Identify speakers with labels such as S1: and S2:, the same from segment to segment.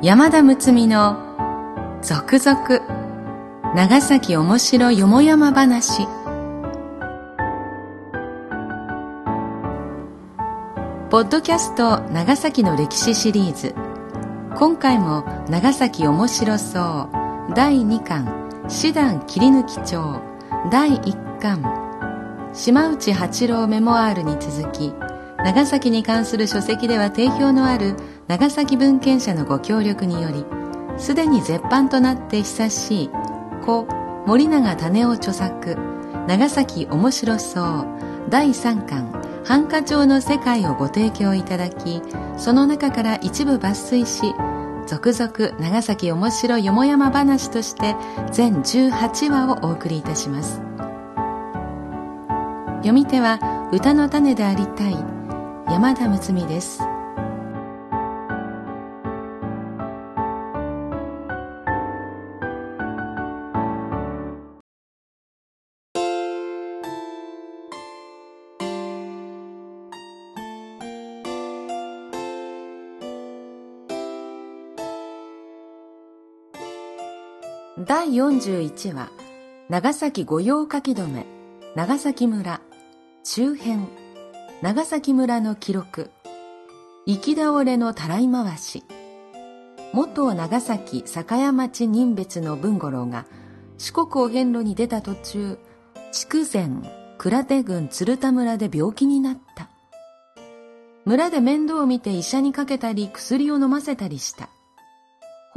S1: 山田睦美の続々長崎おもしろよもやま話。ポッドキャスト長崎の歴史シリーズ。今回も長崎おもしろそう。第2巻。師団切り抜き帳第1巻。島内八郎メモアールに続き長崎に関する書籍では定評のある長崎文献者のご協力によりすでに絶版となって久しい故森永種夫著作長崎面白そう第3巻繁華町の世界をご提供いただきその中から一部抜粋し続々長崎面白よもやま話として全18話をお送りいたします。読み手は歌の種でありたい山田睦美です。第41話長崎御用書き留め長崎村中編。長崎村の記録。行き倒れのたらい回し。元長崎酒屋町任別の文五郎が四国お遍路に出た途中筑前倉手郡鶴田村で病気になった。村で面倒を見て医者にかけたり薬を飲ませたりした。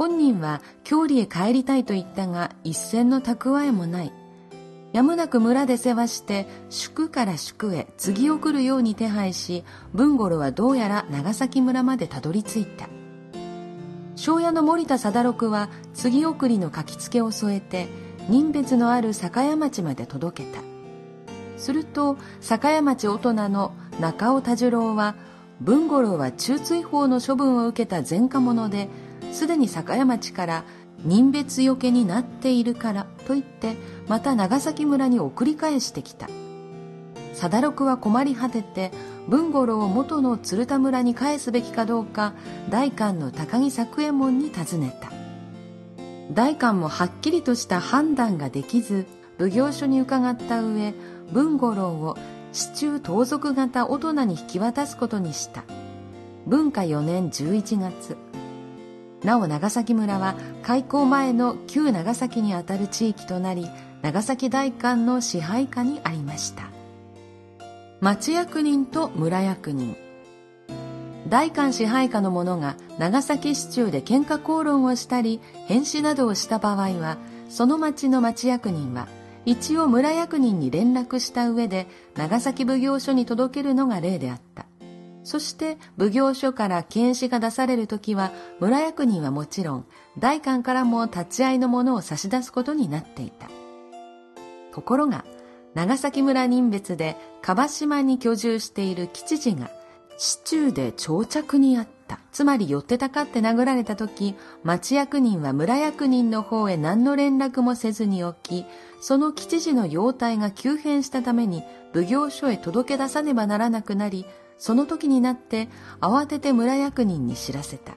S1: 本人は郷里へ帰りたいと言ったが一銭の蓄えもない。やむなく村で世話して宿から宿へ次送るように手配し文五郎はどうやら長崎村までたどり着いた。庄屋の森田貞六は次送りの書きつけを添えて人別のある酒屋町まで届けた。すると酒屋町大人の中尾田次郎は文五郎は中追放の処分を受けた前科者ですでに酒屋町から人別よけになっているからと言ってまた長崎村に送り返してきた。貞六は困り果てて文五郎を元の鶴田村に返すべきかどうか代官の高木作右衛門に尋ねた。代官もはっきりとした判断ができず奉行所に伺った上文五郎を市中盗賊型大人に引き渡すことにした。文化4年11月なお長崎村は開港前の旧長崎にあたる地域となり長崎大官の支配下にありました。町役人と村役人。大官支配下の者が長崎市中で喧嘩口論をしたり変死などをした場合はその町の町役人は一応村役人に連絡した上で長崎奉行所に届けるのが例であった。そして奉行所から検視が出されるときは村役人はもちろん代官からも立ち会いのものを差し出すことになっていた。ところが長崎村人別で樺島に居住している吉次が市中で長着にあった。つまり寄ってたかって殴られた時町役人は村役人の方へ何の連絡もせずにおきその吉次の容態が急変したために奉行所へ届け出さねばならなくなりその時になって慌てて村役人に知らせた。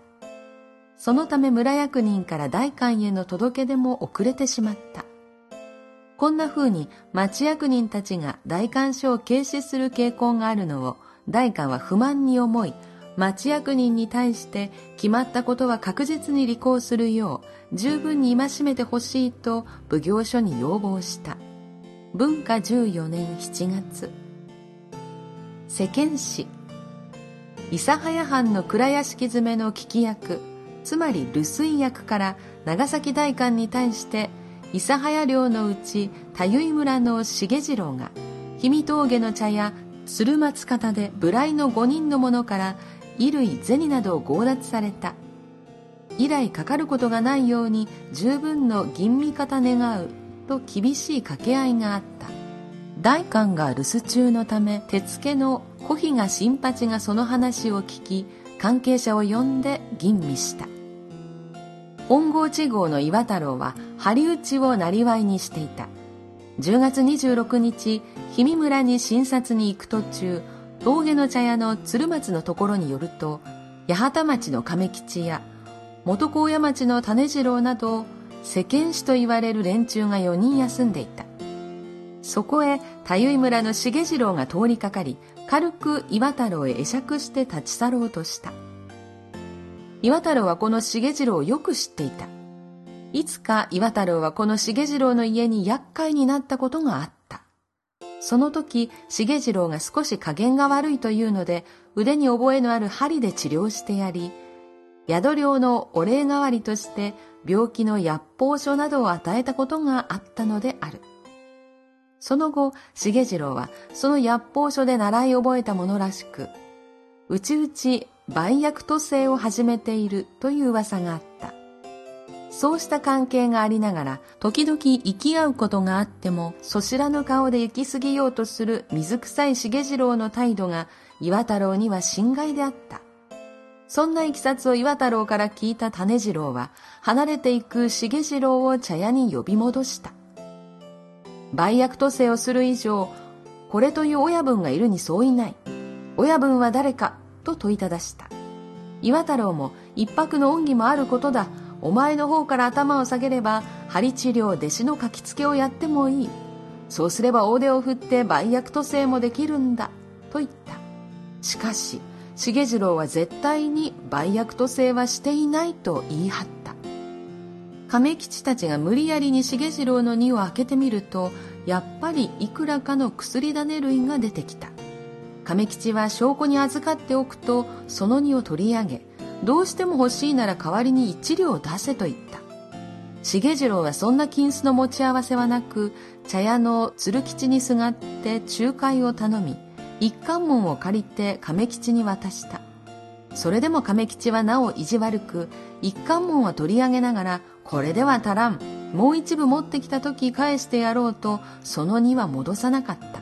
S1: そのため村役人から代官への届け出も遅れてしまった。こんな風に町役人たちが代官所を軽視する傾向があるのを代官は不満に思い、町役人に対して決まったことは確実に履行するよう十分に戒めてほしいと奉行所に要望した。文化14年7月。世間史。諫早藩の蔵屋敷詰めの聞き役つまり留守役から長崎大官に対して諫早領のうち田結村の重次郎が氷見峠の茶屋鶴松方で無頼の5人の者から衣類銭などを強奪された。以来かかることがないように十分の吟味方願うと厳しい掛け合いがあった。代官が留守中のため手付けの小比嘉新八がその話を聞き関係者を呼んで吟味した本郷地号の岩太郎は針打ちをなりわいにしていた10月26日氷見村に診察に行く途中峠の茶屋の鶴松のところによると八幡町の亀吉や元高野町の種次郎など世間史と言われる連中が4人休んでいた。そこへ田井村の重次郎が通りかかり、軽く岩太郎へ会釈して立ち去ろうとした。岩太郎はこの重次郎をよく知っていた。いつか岩太郎はこの重次郎の家に厄介になったことがあった。その時、重次郎が少し加減が悪いというので、腕に覚えのある針で治療してやり、宿料のお礼代わりとして病気の薬法書などを与えたことがあったのである。その後、重次郎はその薬法書で習い覚えたものらしく、うちうち売薬都政を始めているという噂があった。そうした関係がありながら、時々行き合うことがあっても、そしらぬ顔で行き過ぎようとする水臭い重次郎の態度が、岩太郎には心外であった。そんないきさつを岩太郎から聞いた種次郎は、離れていく重次郎を茶屋に呼び戻した。売薬都政をする以上、これという親分がいるに相違ない。親分は誰かと問いただした。岩太郎も一泊の恩義もあることだ。お前の方から頭を下げれば、針治療、弟子の書きつけをやってもいい。そうすれば大手を振って売薬都政もできるんだ。と言った。しかし、重次郎は絶対に売薬都政はしていないと言い張った。亀吉たちが無理やりに重次郎の荷を開けてみると、やっぱりいくらかの薬種類が出てきた。亀吉は証拠に預かっておくと、その荷を取り上げ、どうしても欲しいなら代わりに一両出せと言った。重次郎はそんな金子の持ち合わせはなく、茶屋の鶴吉にすがって仲介を頼み、一貫門を借りて亀吉に渡した。それでも亀吉はなお意地悪く、一貫門は取り上げながら、これでは足らん。もう一部持ってきた時返してやろうと、その2は戻さなかった。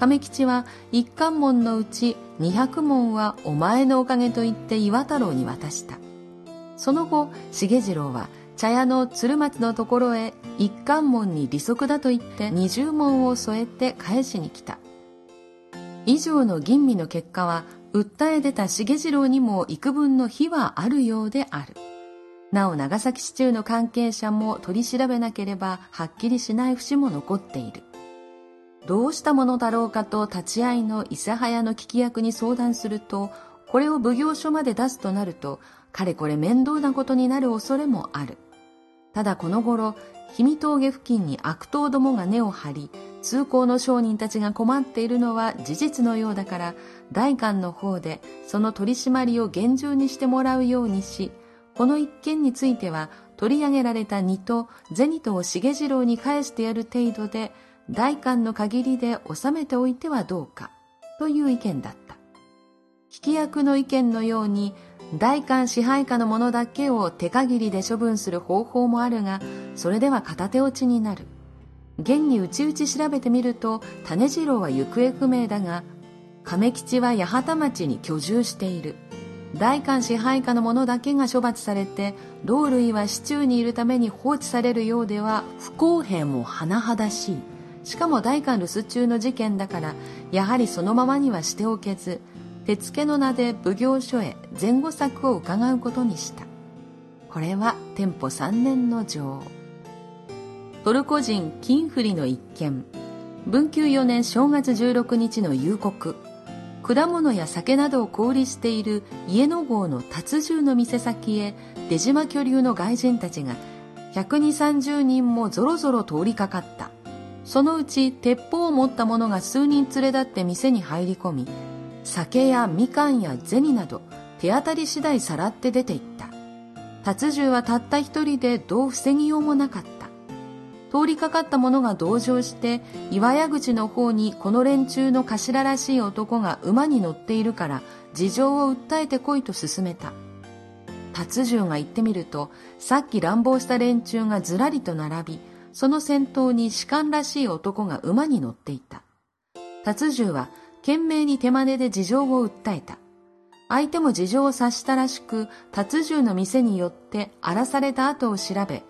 S1: 亀吉は一貫門のうち200門はお前のおかげと言って岩太郎に渡した。その後、重次郎は茶屋の鶴松のところへ一貫門に利息だと言って20門を添えて返しに来た。以上の吟味の結果は、訴え出た重次郎にも幾分の非はあるようである。なお長崎市中の関係者も取り調べなければはっきりしない節も残っている。どうしたものだろうかと立ち会いの諫早の聞き役に相談すると、これを奉行所まで出すとなると、かれこれ面倒なことになる恐れもある。ただこの頃、氷見峠付近に悪党どもが根を張り、通行の商人たちが困っているのは事実のようだから、代官の方でその取り締まりを厳重にしてもらうようにし、この一件については取り上げられた荷と銭とを重次郎に返してやる程度で代官の限りで収めておいてはどうかという意見だった。引き役の意見のように代官支配下の者だけを手限りで処分する方法もあるが、それでは片手落ちになる。現に内々調べてみると、種次郎は行方不明だが、亀吉は八幡町に居住している。代官支配下の者だけが処罰されて老類は市中にいるために放置されるようでは不公平も甚だしい。しかも代官留守中の事件だからやはりそのままにはしておけず手付の名で奉行所へ前後策を伺うことにした。これは店舗3年の女王トルコ人金フリの一件。文久4年正月16日の夕刻。果物や酒などを小売している家の郷の達重の店先へ出島居流の外人たちが120、30人もぞろぞろ通りかかった。そのうち鉄砲を持った者が数人連れ立って店に入り込み、酒やみかんや銭など手当たり次第さらって出て行った。達重はたった一人でどう防ぎようもなかった。通りかかった者が同情して岩屋口の方にこの連中の頭らしい男が馬に乗っているから事情を訴えてこいと勧めた。達重が行ってみるとさっき乱暴した連中がずらりと並びその先頭に士官らしい男が馬に乗っていた。達重は懸命に手真似で事情を訴えた。相手も事情を察したらしく達重の店によって荒らされた後を調べ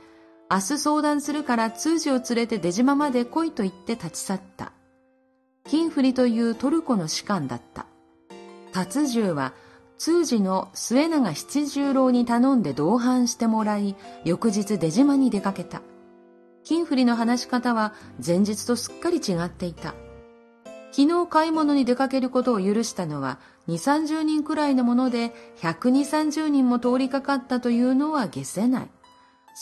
S1: 明日相談するから通詞を連れて出島まで来いと言って立ち去った。金振りというトルコの士官だった。達重は通詞の末永七十郎に頼んで同伴してもらい、翌日出島に出かけた。金振りの話し方は前日とすっかり違っていた。昨日買い物に出かけることを許したのは2、30人くらいのもので、120、30人も通りかかったというのは消せない。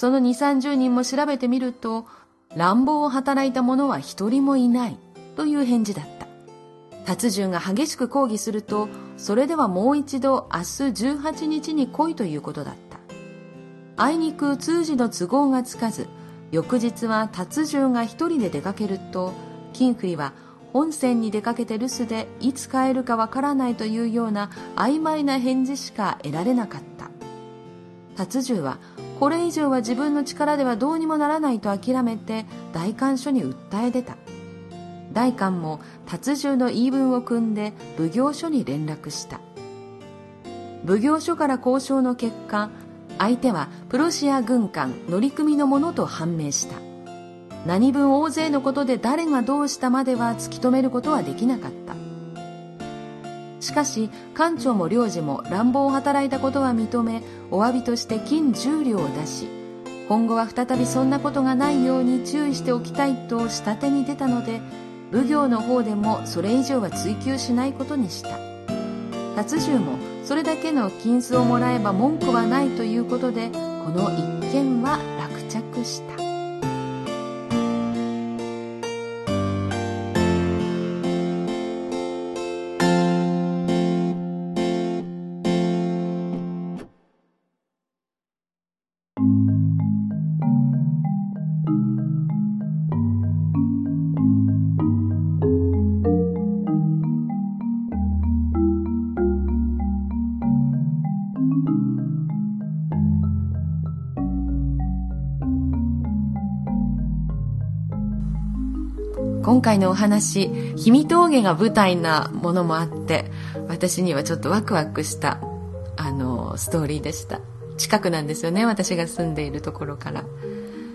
S1: その2、30人も調べてみると、乱暴を働いた者は一人もいないという返事だった。達順が激しく抗議すると、それではもう一度明日18日に来いということだった。あいにく通詞の都合がつかず、翌日は達順が一人で出かけると、金フリは本線に出かけて留守でいつ帰るかわからないというような曖昧な返事しか得られなかった達重はこれ以上は自分の力ではどうにもならないと諦めて代官所に訴え出た。代官も達重の言い分を組んで奉行所に連絡した。奉行所から交渉の結果相手はプロシア軍艦乗組のものと判明した。何分大勢のことで誰がどうしたまでは突き止めることはできなかった。しかし艦長も領事も乱暴を働いたことは認めお詫びとして金10両を出し今後は再びそんなことがないように注意しておきたいと下手に出たので奉行の方でもそれ以上は追求しないことにした。達重もそれだけの金子をもらえば文句はないということでこの一件は落着した。今回のお話、氷見峠が舞台なものもあって、私にはちょっとワクワクした、あの、ストーリーでした。近くなんですよね、私が住んでいるところから。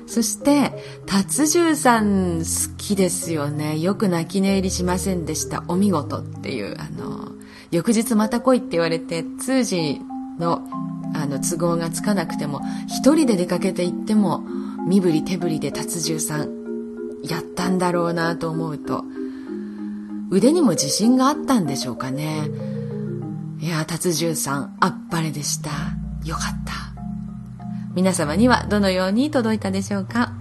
S1: そして、達重さん好きですよね。よく泣き寝入りしませんでした。お見事っていう、あの、翌日また来いって言われて、通詞の、あの、都合がつかなくても、一人で出かけて行っても、身振り手振りで達重さんやったんだろうなと思うと、腕にも自信があったんでしょうかね。いや、達重さん、あっぱれでした。よかった。皆様にはどのように届いたでしょうか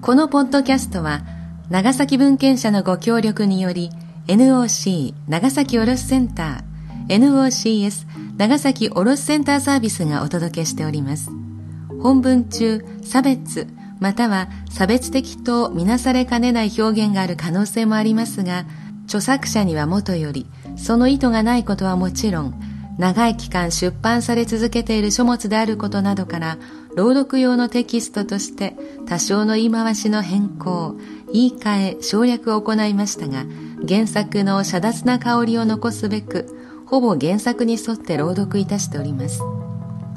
S1: このポッドキャストは、長崎文献社のご協力により、NOC 長崎卸センター、NOCS 長崎卸センターサービスがお届けしております。本文中、差別、または差別的とみなされかねない表現がある可能性もありますが、著作者にはもとより、その意図がないことはもちろん、長い期間出版され続けている書物であることなどから、朗読用のテキストとして多少の言い回しの変更、言い換え、省略を行いましたが、原作の遮奪な香りを残すべく、ほぼ原作に沿って朗読いたしております。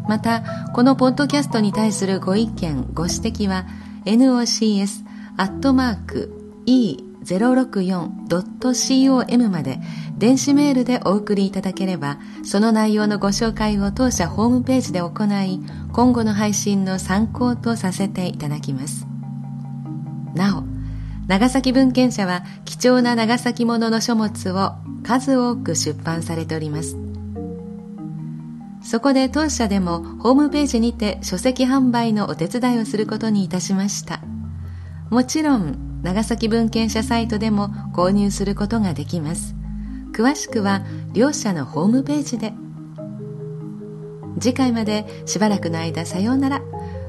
S1: また、このポッドキャストに対するご意見、ご指摘は、nocs アットマーク e064.com まで電子メールでお送りいただければ、その内容のご紹介を当社ホームページで行い、今後の配信の参考とさせていただきます。なお、長崎文献社は貴重な長崎ものの書物を数多く出版されております。そこで当社でもホームページにて書籍販売のお手伝いをすることにいたしました。もちろん、長崎文献社サイトでも購入することができます。詳しくは両社のホームページで。次回までしばらくの間さようなら。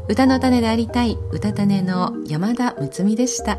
S1: 歌の種でありたい歌種の山田睦美でした。